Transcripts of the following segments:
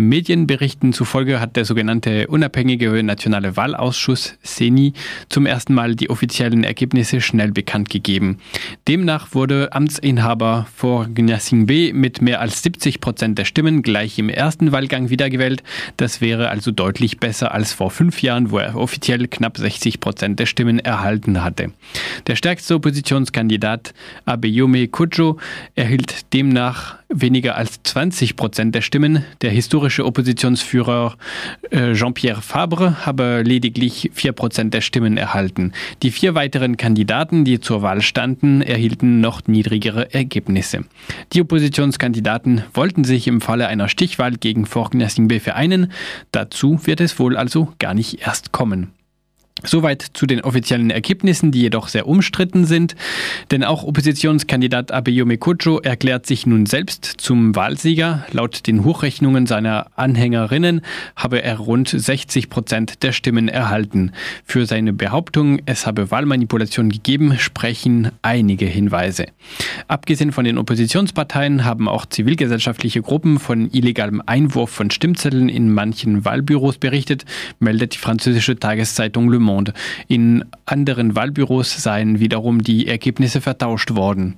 Medienberichten zufolge hat der sogenannte unabhängige Nationale Wahlausschuss CENI zum ersten Mal die offiziellen Ergebnisse schnell bekannt gegeben. Demnach wurde Amtsinhaber vor Gnassingbé mit mehr als 70 Prozent der Stimmen gleich im ersten Wahlgang wiedergewählt. Das wäre also deutlich besser als vor fünf Jahren, wo er offiziell knapp 60 Prozent der Stimmen erhalten hatte. Der stärkste Oppositionskandidat Abeyome Kujo erhielt demnach weniger als 20 Prozent der Stimmen. Der historische Oppositionsführer äh, Jean-Pierre Fabre habe lediglich 4 Prozent der Stimmen erhalten. Die vier weiteren Kandidaten, die zur Wahl standen, erhielten noch niedrigere Ergebnisse. Die Oppositionskandidaten wollten sich im Falle einer Stichwahl gegen Forgnassimbe vereinen. Dazu wird es wohl also gar nicht erst kommen. Soweit zu den offiziellen Ergebnissen, die jedoch sehr umstritten sind. Denn auch Oppositionskandidat Abeyome Kojo erklärt sich nun selbst zum Wahlsieger. Laut den Hochrechnungen seiner Anhängerinnen habe er rund 60 Prozent der Stimmen erhalten. Für seine Behauptung, es habe Wahlmanipulation gegeben, sprechen einige Hinweise. Abgesehen von den Oppositionsparteien haben auch zivilgesellschaftliche Gruppen von illegalem Einwurf von Stimmzetteln in manchen Wahlbüros berichtet, meldet die französische Tageszeitung Le Monde. Monde. In anderen Wahlbüros seien wiederum die Ergebnisse vertauscht worden.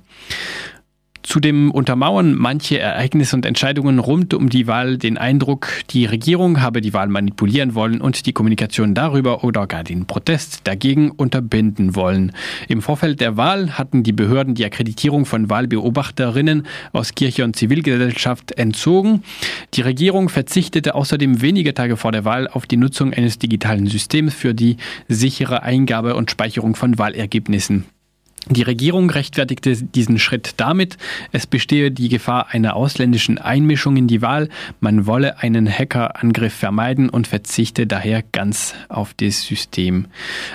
Zudem untermauern manche Ereignisse und Entscheidungen rund um die Wahl den Eindruck, die Regierung habe die Wahl manipulieren wollen und die Kommunikation darüber oder gar den Protest dagegen unterbinden wollen. Im Vorfeld der Wahl hatten die Behörden die Akkreditierung von Wahlbeobachterinnen aus Kirche und Zivilgesellschaft entzogen. Die Regierung verzichtete außerdem wenige Tage vor der Wahl auf die Nutzung eines digitalen Systems für die sichere Eingabe und Speicherung von Wahlergebnissen. Die Regierung rechtfertigte diesen Schritt damit, es bestehe die Gefahr einer ausländischen Einmischung in die Wahl, man wolle einen Hackerangriff vermeiden und verzichte daher ganz auf das System.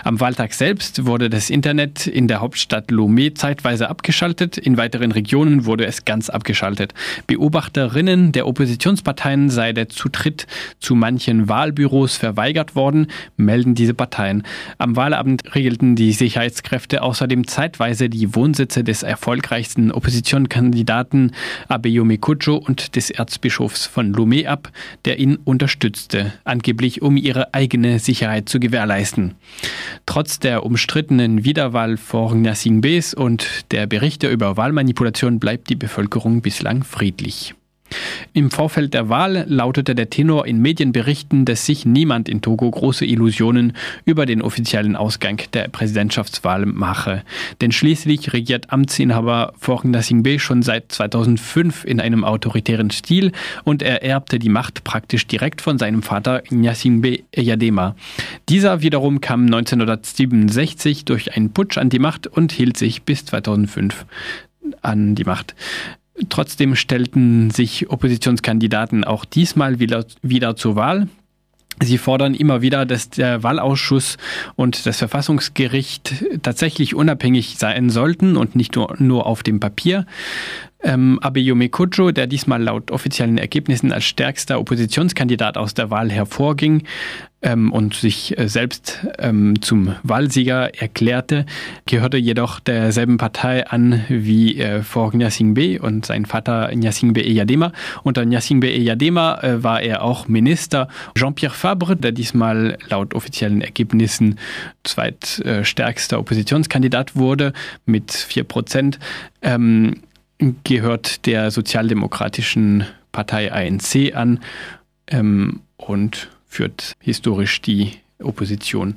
Am Wahltag selbst wurde das Internet in der Hauptstadt Lomé zeitweise abgeschaltet, in weiteren Regionen wurde es ganz abgeschaltet. Beobachterinnen der Oppositionsparteien sei der Zutritt zu manchen Wahlbüros verweigert worden, melden diese Parteien. Am Wahlabend regelten die Sicherheitskräfte außerdem zeitweise zeitweise die Wohnsitze des erfolgreichsten Oppositionskandidaten Abeyome Kujo und des Erzbischofs von Lomé ab, der ihn unterstützte, angeblich um ihre eigene Sicherheit zu gewährleisten. Trotz der umstrittenen Wiederwahl vor Nyasingbes und der Berichte über Wahlmanipulation bleibt die Bevölkerung bislang friedlich. Im Vorfeld der Wahl lautete der Tenor in Medienberichten, dass sich niemand in Togo große Illusionen über den offiziellen Ausgang der Präsidentschaftswahl mache. Denn schließlich regiert Amtsinhaber Faure Singbe schon seit 2005 in einem autoritären Stil und er erbte die Macht praktisch direkt von seinem Vater Nyasingbe Eyadema. Dieser wiederum kam 1967 durch einen Putsch an die Macht und hielt sich bis 2005 an die Macht. Trotzdem stellten sich Oppositionskandidaten auch diesmal wieder, wieder zur Wahl. Sie fordern immer wieder, dass der Wahlausschuss und das Verfassungsgericht tatsächlich unabhängig sein sollten und nicht nur, nur auf dem Papier. Ähm, Abeyome Kujo, der diesmal laut offiziellen Ergebnissen als stärkster Oppositionskandidat aus der Wahl hervorging ähm, und sich äh, selbst ähm, zum Wahlsieger erklärte, gehörte jedoch derselben Partei an wie äh, vor Nyasingbe und sein Vater Nyasingbe Eyadema. Unter Nyasingbe Eyadema äh, war er auch Minister. Jean-Pierre Fabre, der diesmal laut offiziellen Ergebnissen zweitstärkster Oppositionskandidat wurde mit vier Prozent, ähm, gehört der sozialdemokratischen Partei ANC an ähm, und führt historisch die Opposition.